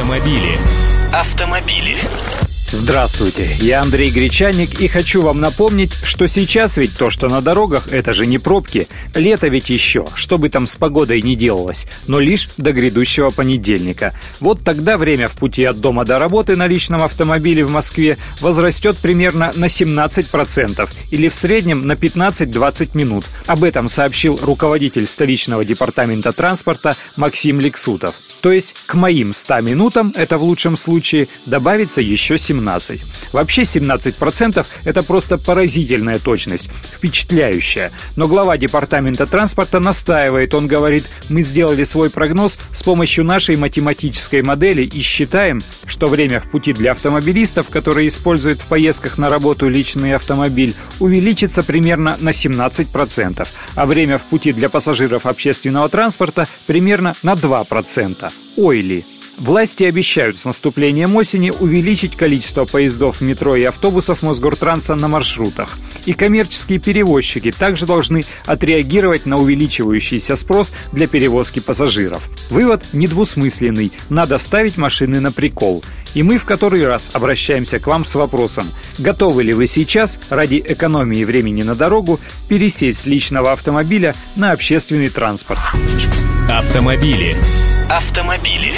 Автомобили. Автомобили. Здравствуйте, я Андрей Гречаник и хочу вам напомнить, что сейчас ведь то, что на дорогах, это же не пробки. Лето ведь еще, что бы там с погодой не делалось, но лишь до грядущего понедельника. Вот тогда время в пути от дома до работы на личном автомобиле в Москве возрастет примерно на 17% или в среднем на 15-20 минут. Об этом сообщил руководитель столичного департамента транспорта Максим Лексутов. То есть к моим 100 минутам, это в лучшем случае, добавится еще 17. Вообще 17% это просто поразительная точность, впечатляющая. Но глава департамента транспорта настаивает, он говорит, мы сделали свой прогноз с помощью нашей математической модели и считаем, что время в пути для автомобилистов, которые используют в поездках на работу личный автомобиль, увеличится примерно на 17%, а время в пути для пассажиров общественного транспорта примерно на 2%. Ойли. Власти обещают с наступлением осени увеличить количество поездов метро и автобусов Мосгортранса на маршрутах. И коммерческие перевозчики также должны отреагировать на увеличивающийся спрос для перевозки пассажиров. Вывод недвусмысленный – надо ставить машины на прикол. И мы в который раз обращаемся к вам с вопросом, готовы ли вы сейчас, ради экономии времени на дорогу, пересесть с личного автомобиля на общественный транспорт. Автомобили. Автомобили.